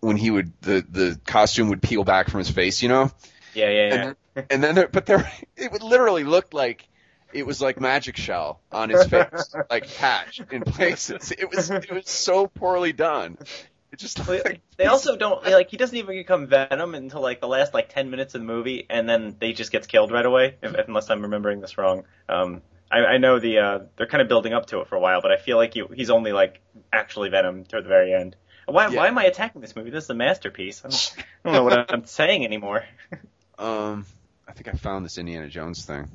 when he would, the, the costume would peel back from his face, you know? Yeah, yeah, yeah. And then, and then there, but there, it would literally look like it was like magic shell on his face, like patch in places. It was, it was so poorly done. It just like they also don't like he doesn't even become Venom until like the last like ten minutes of the movie, and then they just gets killed right away. If, unless I'm remembering this wrong. Um, I, I know the uh, they're kind of building up to it for a while, but I feel like he, he's only like actually Venom toward the very end. Why Yeah. why am I attacking this movie? This is a masterpiece. I don't, I don't know what I'm saying anymore. Um, I think I found this Indiana Jones thing.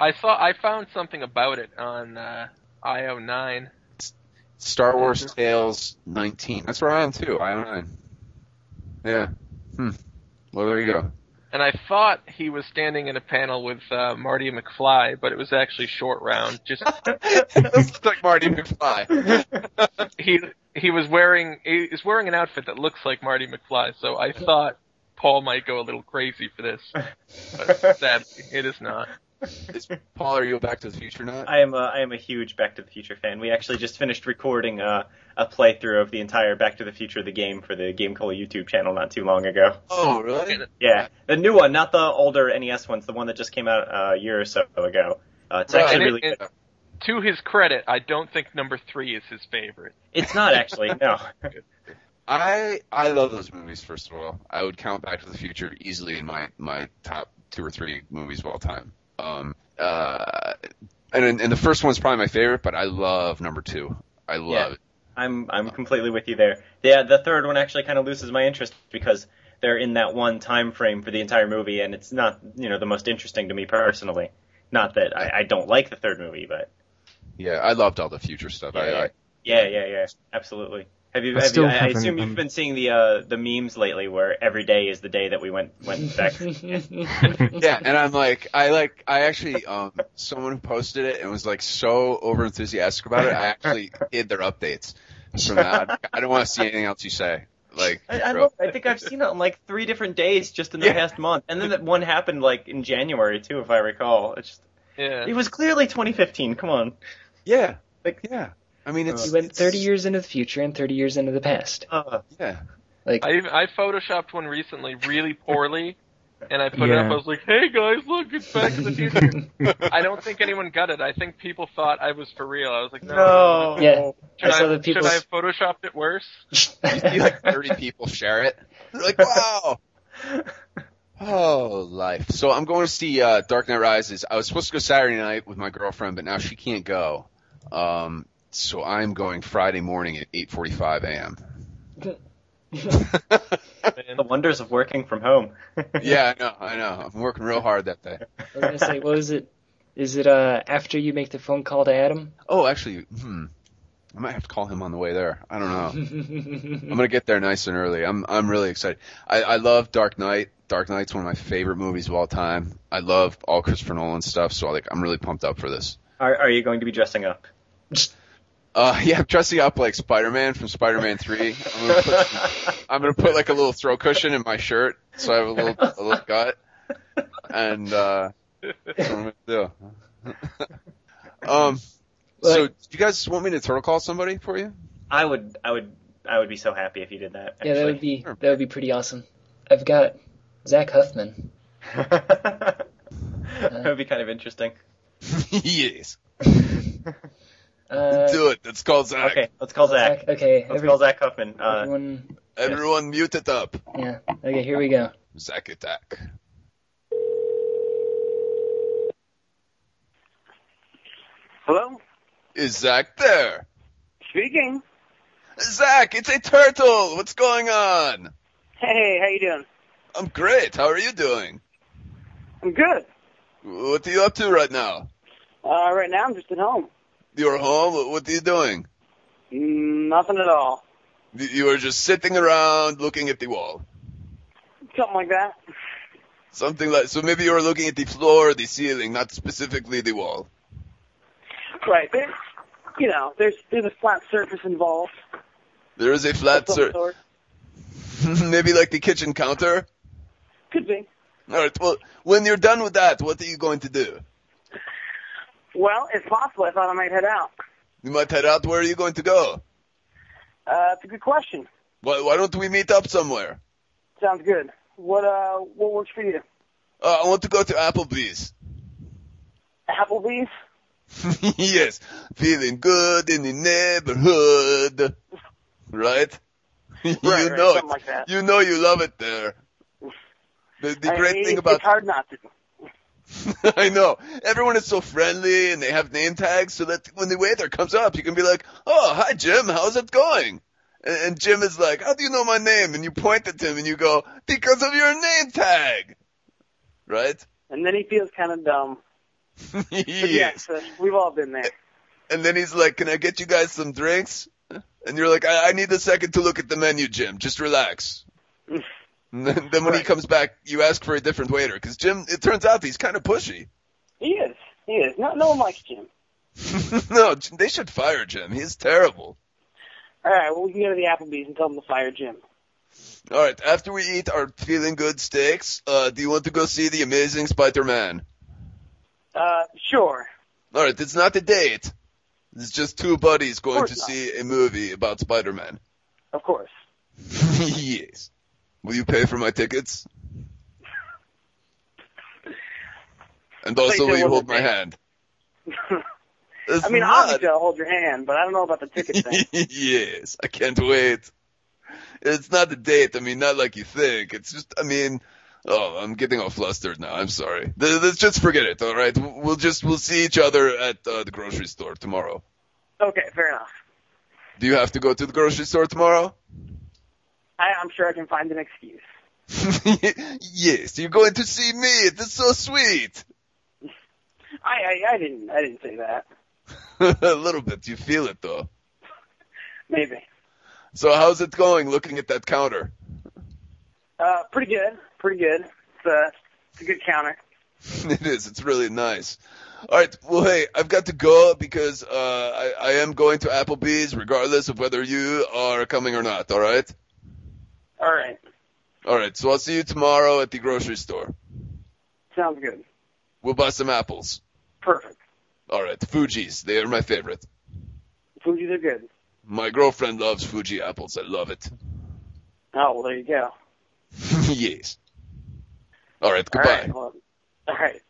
I saw I found something about it on uh, IO9. Star Wars Tales 19. That's where I am too. IO nine. Yeah. Hmm. Well, there you go. And I thought he was standing in a panel with uh, Marty McFly, but it was actually Short Round. Just looks like Marty McFly. he he was wearing he is wearing an outfit that looks like Marty McFly, so I thought Paul might go a little crazy for this, but sadly it is not. Is Paul, are you a Back to the Future nut? I am a, I am a huge Back to the Future fan. We actually just finished recording uh, a playthrough of the entire Back to the Future the game for the Game Cola YouTube channel not too long ago. Oh, really? Yeah, the new one, not the older NES ones, the one that just came out uh, a year or so ago. Uh, it's Right. actually really it- good. To his credit, I don't think number three is his favorite. It's not actually, no. I I love those movies. First of all, I would count Back to the Future easily in my my top two or three movies of all time. Um, uh, and and the first one's probably my favorite, but I love number two. I love Yeah. it. I'm I'm completely with you there. Yeah, the third one actually kind of loses my interest because they're in that one time frame for the entire movie, and it's not you know the most interesting to me personally. Not that I, I don't like the third movie, but Yeah, I loved all the future stuff. I, I yeah, yeah, yeah, absolutely. Have you? I Have you I, I assume um, you've been seeing the uh, the memes lately, where every day is the day that we went went back. yeah, and I'm like, I like, I actually, um, someone who posted it and was like so over enthusiastic about it, I actually hid their updates from that. I don't want to see anything else you say. Like, I, I, bro. love, I think I've seen it on like three different days just in the Yeah. past month, and then that one happened like in January too, if I recall. It's just, Yeah. it was clearly 2015. Come on. yeah, Like- yeah. I mean, it's You went it's- 30 years into the future and 30 years into the past. Uh, Yeah, Like, I I photoshopped one recently really poorly, and I put it up. I was like, "Hey guys, look, it's Back to the Future." I don't think anyone got it. I think people thought I was for real. I was like, "No." no. Yeah. Should I saw I, that people- should I have photoshopped it worse? you see like 30 people share it. They're like, wow. Oh, life. So I'm going to see uh, Dark Knight Rises. I was supposed to go Saturday night with my girlfriend, but now she can't go. Um, so I'm going Friday morning at 8:45 a.m. The wonders of working from home. yeah, I know, I know. I'm working real hard that day. I was gonna say, what is it? Is it uh after you make the phone call to Adam? Oh, actually, hmm. I might have to call him on the way there. I don't know. I'm gonna get there nice and early. I'm I'm really excited. I, I love Dark Knight. Dark Knight's one of my favorite movies of all time. I love all Christopher Nolan stuff, so like I'm really pumped up for this. Are, are you going to be dressing up? Uh, yeah, I'm dressing up like Spider-Man from Spider-Man 3. I'm gonna put, I'm gonna put like a little throw cushion in my shirt, so I have a little, a little gut. And, uh, that's what I'm gonna do. um, so, do you guys want me to turtle call somebody for you? I would, I would, I would be so happy if you did that. Yeah, that would be that would be pretty awesome. I've got Zach Huffman. that would be kind of interesting. yes. Uh, Do it. Let's call Zach. Okay, let's call Zach. Zach, okay, Let's every- call Zach Huffman. Uh, everyone. Everyone mute it up. Yeah. Okay, here we go. Zach attack. Hello? Is Zach there? Speaking. Zach, it's a turtle. What's going on? Hey, how you doing? I'm great. How are you doing? I'm good. What are you up to right now? Uh, right now I'm just at home. You're home. What are you doing? Mm, nothing at all. You are just sitting around looking at the wall. Something like that. Something like, so maybe you're looking at the floor or the ceiling, not specifically the wall. Right. There, you know, there's there's a flat surface involved. There is a flat of some sur- sort. maybe like the kitchen counter. Could be. Alright, well, when you're done with that, what are you going to do? Well, if possible, I thought I might head out. You might head out, where are you going to go? Uh, it's a good question. Why, why don't we meet up somewhere? Sounds good. What uh, what works for you? Uh, I want to go to Applebee's. Applebee's. yes, feeling good in the neighborhood. Right? you Right, right, know it. like that. You know you love it there. The, the I great thing it's about hard not to. I know everyone is so friendly and they have name tags, so that when the waiter comes up, you can be like, "Oh, hi Jim, how's it going?" And, and Jim is like, "How do you know my name?" And you point at him and you go, "Because of your name tag." Right? And then he feels kind of dumb. Yes. yes, we've all been there. And then he's like, "Can I get you guys some drinks?" And you're like, I, I need a second to look at the menu, Jim. Just relax. And then, then when he comes back, you ask for a different waiter because Jim. It turns out he's kind of pushy. He is. He is. No, no one likes Jim. no, they should fire Jim. He's terrible. All right. Well, we can go to the Applebee's and tell them to fire Jim. All right, after we eat our feeling good steaks, uh, do you want to go see the Amazing Spider-Man? Uh, sure. All right, it's not a date. It's just two buddies going to not. see a movie about Spider-Man. Of course. yes. Will you pay for my tickets? And also, will you hold my hand? I mean, not- obviously I'll hold your hand, but I don't know about the ticket thing. yes, I can't wait. It's not a date. I mean, not like you think. It's just, I mean, oh, I'm getting all flustered now. I'm sorry. Let's just forget it. All right, we'll just we'll see each other at uh, the grocery store tomorrow. okay, fair enough. Do you have to go to the grocery store tomorrow? I, I'm sure I can find an excuse. yes, you're going to see me. That's so sweet. I, I, I didn't, I didn't say that. a little bit. You feel it though. Maybe. So how's it going looking at that counter? Uh, pretty good. Pretty good. It's a, it's a good counter. it is. It's really nice. All right. Well, hey, I've got to go because uh, I, I am going to Applebee's, regardless of whether you are coming or not. All right. All right. All right. So I'll see you tomorrow at the grocery store. Sounds good. We'll buy some apples. Perfect. All right. Fuji's. They are my favorite. Fuji's are good. My girlfriend loves Fuji apples. I love it. Oh, well, there you go. yes. All right. Goodbye. right. Well, all right.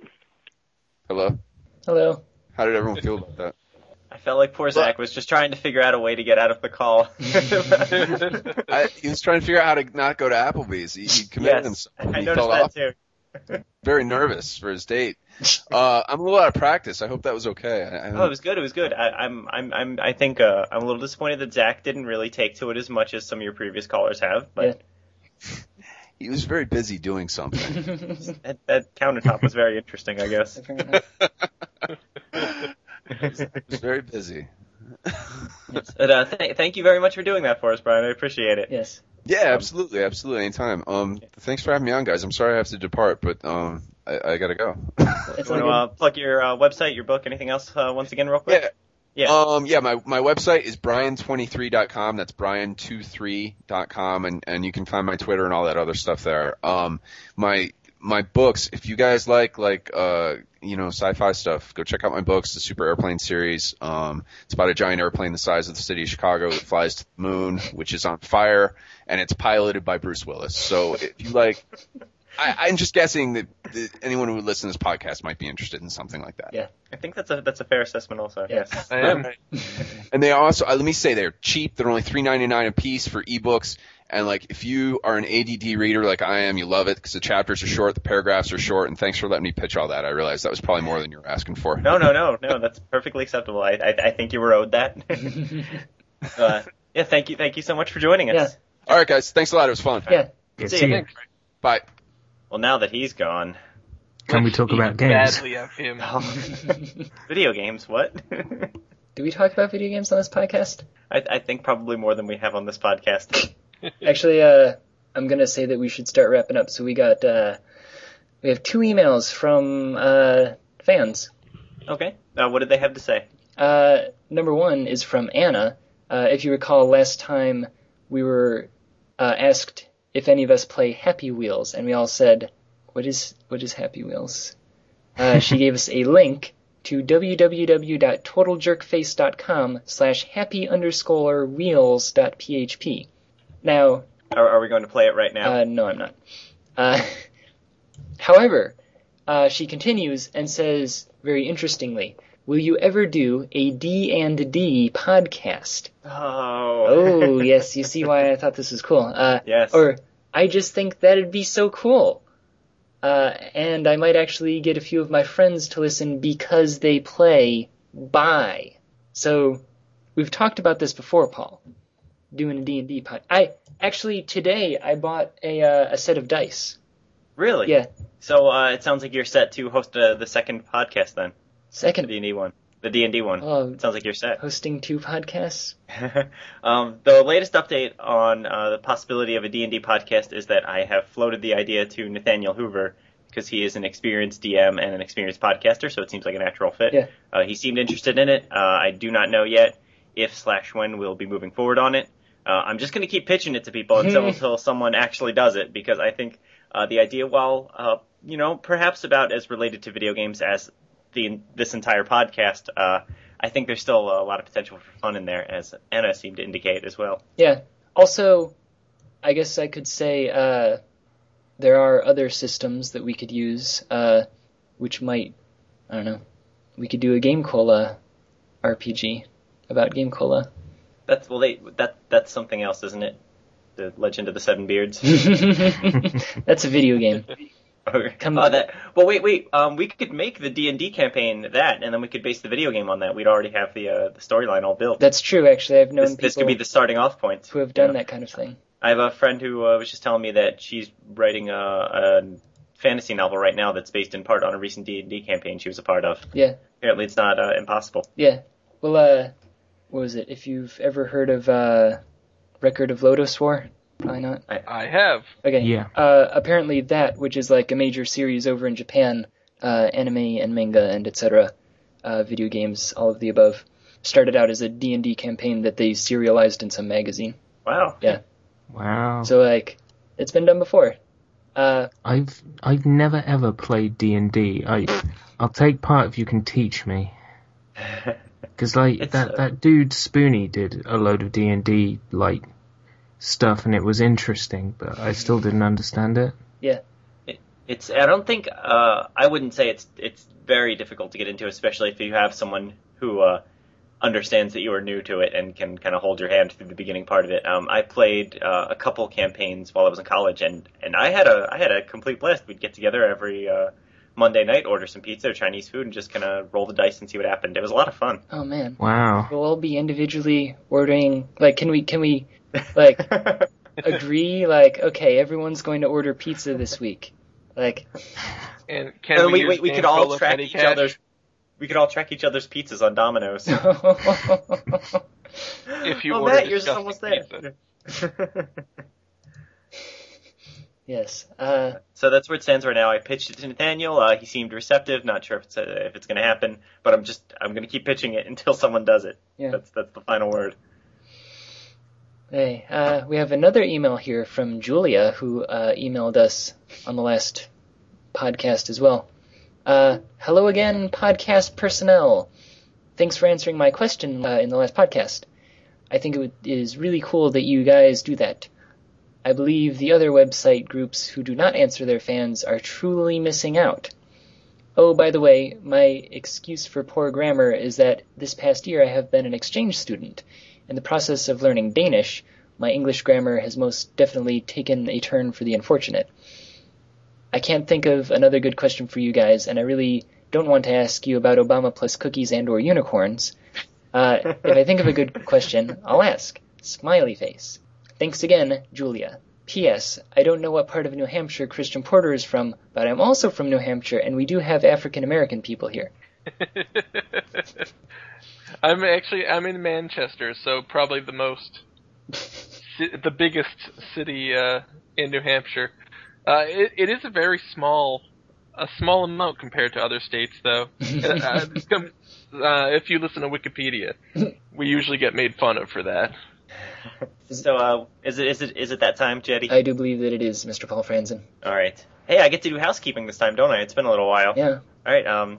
Hello. Hello. How did everyone feel about that? I felt like poor Zach was just trying to figure out a way to get out of the call. I, he was trying to figure out how to not go to Applebee's. He, he committed yes, himself. I He noticed that off. too. Very nervous for his date. Uh, I'm a little out of practice. I hope that was okay. I, I Oh, it was good. It was good. I, I'm, I'm, I'm, I think uh, I'm a little disappointed that Zach didn't really take to it as much as some of your previous callers have. But he was very busy doing something. that, that countertop was very interesting, I guess. Fair enough. he was very busy. But, uh, th- thank you very much for doing that for us, Brian. I appreciate it. yes. Yeah, absolutely, absolutely, anytime. Um, thanks for having me on, guys. I'm sorry I have to depart, but um, I, I gotta go. It's You all want to good. uh, plug your uh, website, your book, anything else uh, once again, real quick? yeah. Yeah. Um, yeah, my, my website is brian23.com. That's brian23.com and, and you can find my Twitter and all that other stuff there. Um, my, my books, if you guys like, like, uh, you know, sci-fi stuff, go check out my books, the Super Airplane series. Um, it's about a giant airplane the size of the city of Chicago that flies to the moon, which is on fire, and it's piloted by Bruce Willis. So if you like, I, I'm just guessing that, that anyone who would listen to this podcast might be interested in something like that. Yeah. I think that's a that's a fair assessment also. Yeah. Yes. I am. And they also, uh, let me say, they're cheap. They're only three ninety nine a piece for ebooks. And like, if you are an ADD reader like I am, you love it because the chapters are short, the paragraphs are short. And thanks for letting me pitch all that. I realized that was probably more than you were asking for. No, no, no, no. That's perfectly acceptable. I I, I think you were owed that. uh, yeah. Thank you. Thank you so much for joining us. Yeah. All right, guys. Thanks a lot. It was fun. Yeah. Yeah, See see you. Bye. Well, now that he's gone, Can we talk about games? Badly of him. video games. What? Do we talk about video games on this podcast? I, I think probably more than we have on this podcast. Actually, uh, I'm gonna say that we should start wrapping up. So we got, uh, we have two emails from, uh, fans. Okay. Uh, what did they have to say? Uh, number one is from Anna. Uh, if you recall, last time we were uh, asked if any of us play Happy Wheels, and we all said, "What is what is Happy Wheels?" Uh, she gave us a link to www.totaljerkface.com slash happy underscore wheels dot php. Now, Are, are we going to play it right now? uh, no, I'm not. Uh, however, uh, she continues and says very interestingly, "Will you ever do a D and D podcast?" oh. Oh, yes, you see why I thought this was cool. Uh, Yes. Or I just think that'd be so cool. Uh, and I might actually get a few of my friends to listen because they play by. So we've talked about this before, Paul. Doing a D&D pod. I actually today I bought a uh, a set of dice. Really? Yeah. So uh, it sounds like you're set to host uh, the second podcast then, the Second D and D one, the D and D one. Oh. Sounds like you're set. hosting two podcasts. um, the latest update on uh, the possibility of a D&D podcast is that I have floated the idea to Nathaniel Hoover because he is an experienced DM and an experienced podcaster, so it seems like a natural fit. Yeah. Uh, he seemed interested in it. Uh, I do not know yet if slash when we'll be moving forward on it. Uh, I'm just going to keep pitching it to people until, until someone actually does it because I think uh, the idea, while uh, you know perhaps about as related to video games as the this entire podcast, uh, I think there's still a lot of potential for fun in there, as Anna seemed to indicate as well. Yeah. Also, I guess I could say uh, there are other systems that we could use, uh, which might, I don't know, we could do a Game Cola RPG about Game Cola. That's well, they that that's something else, isn't it? The Legend of the Seven Beards. That's a video game. Come oh, that. Well, wait, wait. Um, we could make the D and D campaign that, and then we could base the video game on that. We'd already have the uh, the storyline all built. That's true, actually. I've known this, this could be the starting off point. who have done you know? that kind of thing. I have a friend who uh, was just telling me that she's writing a, a fantasy novel right now that's based in part on a recent D and D campaign she was a part of. Yeah. Apparently, it's not uh, impossible. Yeah. Well, uh, what was it? If you've ever heard of uh, Record of Lodoss War, probably not. I have. Okay. Yeah. Uh, apparently that, which is like a major series over in Japan, uh, anime and manga and etc., uh, video games, all of the above, started out as a D&D campaign that they serialized in some magazine. Wow. Yeah. Wow. So like, it's been done before. Uh, I've I've never ever played D and D. I I'll take part if you can teach me. Because like that uh, that dude Spoony did a load of D and D like stuff, and it was interesting, but I still didn't understand it. Yeah. It's. I don't think. Uh, I wouldn't say it's. It's very difficult to get into, especially if you have someone who uh, understands that you are new to it and can kind of hold your hand through the beginning part of it. Um, I played uh, a couple campaigns while I was in college, and and I had a I had a complete blast. We'd get together every uh, Monday night, order some pizza or Chinese food, and just kind of roll the dice and see what happened. It was a lot of fun. oh man. Wow. We'll all be individually ordering, like, can we, can we, like, agree, like, okay, everyone's going to order pizza this week. Like, And can and we, we, we, we could all track each Cash? other's. We could all track each other's pizzas on Domino's. If you oh, order Matt, yours is almost there. yes. Uh, so that's where it stands right now. I pitched it to Nathaniel. Uh, he seemed receptive. Not sure if it's uh, if it's going to happen, but I'm just I'm going to keep pitching it until someone does it. Yeah. That's that's the final word. Hey, uh, we have another email here from Julia who uh, emailed us on the last podcast as well. Uh, hello again, podcast personnel. Thanks for answering my question uh, in the last podcast. I think it is really cool that you guys do that. I believe the other website groups who do not answer their fans are truly missing out. Oh, by the way, my excuse for poor grammar is that this past year I have been an exchange student. In the process of learning Danish, my English grammar has most definitely taken a turn for the unfortunate. I can't think of another good question for you guys, and I really don't want to ask you about Obama plus cookies and or unicorns. Uh, if I think of a good question, I'll ask. Smiley face. Thanks again, Julia. P.S. I don't know what part of New Hampshire Christian Porter is from, but I'm also from New Hampshire, and we do have African American people here. I'm actually I'm in Manchester, so probably the most the biggest city uh, in New Hampshire. Uh, it, it is a very small a small amount compared to other states, though. uh, uh, if you listen to Wikipedia, we usually get made fun of for that. So, uh, is it is it is it that time, Jetty? I do believe that it is, Mr. Paul Franzen. All right. Hey, I get to do housekeeping this time, don't I? It's been a little while. Yeah. All right. Um,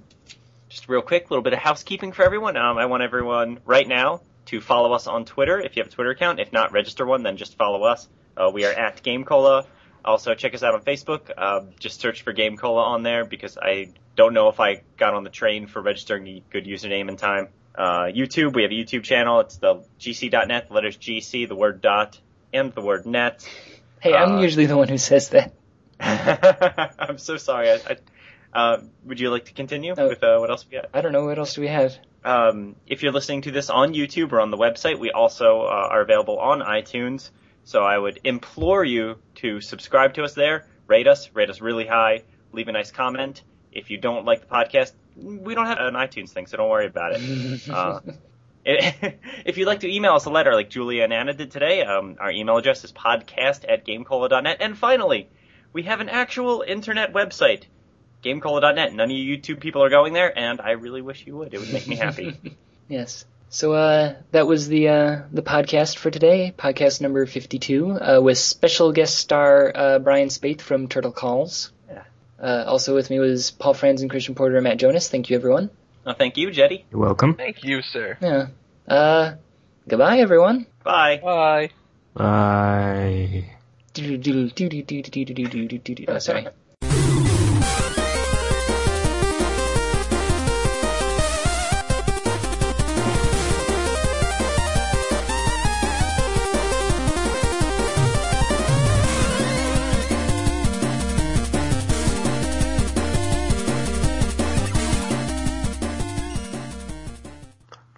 just real quick, a little bit of housekeeping for everyone. Um, I want everyone right now to follow us on Twitter if you have a Twitter account. If not, register one. Then just follow us. Uh, we are at Game Cola. Also, check us out on Facebook. Uh, just search for Game Cola on there because I don't know if I got on the train for registering a good username in time. Uh, YouTube, we have a YouTube channel. It's the gc.net, the letters GC, the word dot, and the word net. Hey, I'm Uh, usually the one who says that. I'm so sorry. I, I, uh, would you like to continue Oh. with uh, what else we got? I don't know what else do we have. Um, if you're listening to this on YouTube or on the website, we also uh, are available on iTunes. So I would implore you to subscribe to us there, rate us, rate us really high, leave a nice comment. If you don't like the podcast, we don't have an iTunes thing, so don't worry about it. Uh, if you'd like to email us a letter like Julia and Anna did today, um, our email address is podcast at gamecola.net. And finally, we have an actual internet website, gamecola.net. None of you YouTube people are going there, and I really wish you would. It would make me happy. Yes. So uh, that was the uh, the podcast for today, podcast number 52, uh, with special guest star uh, Brian Spaeth from Turtle Calls. Yeah. Uh, also with me was Paul Franzen Christian Porter and Matt Jonas. Thank you, everyone. well, thank you, Jetty. You're welcome. Thank you, sir. Yeah. Uh, goodbye, everyone. Bye. Bye. Bye. Oh, sorry.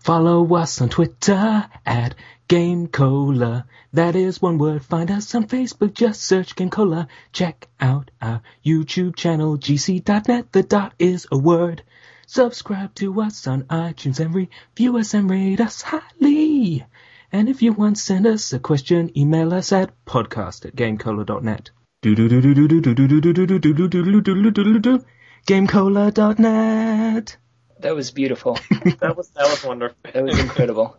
Follow us on Twitter at Gamecola. That is one word. Find us on Facebook. Just search Gamecola. Check out our YouTube channel, gc.net. The dot is a word. Subscribe to us on iTunes and review us and rate us highly. And if you want, send us a question. Email us at podcast at gamecola.net. Gamecola.net. That was beautiful. That was that was wonderful. That was incredible.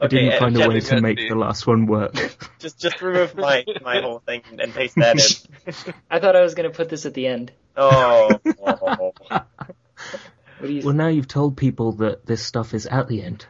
I Okay, didn't find a way to make Guthrie. the last one work. Just just remove my my whole thing and paste that in. I thought I was going to put this at the end. Oh. What do you well, now you've told people that this stuff is at the end.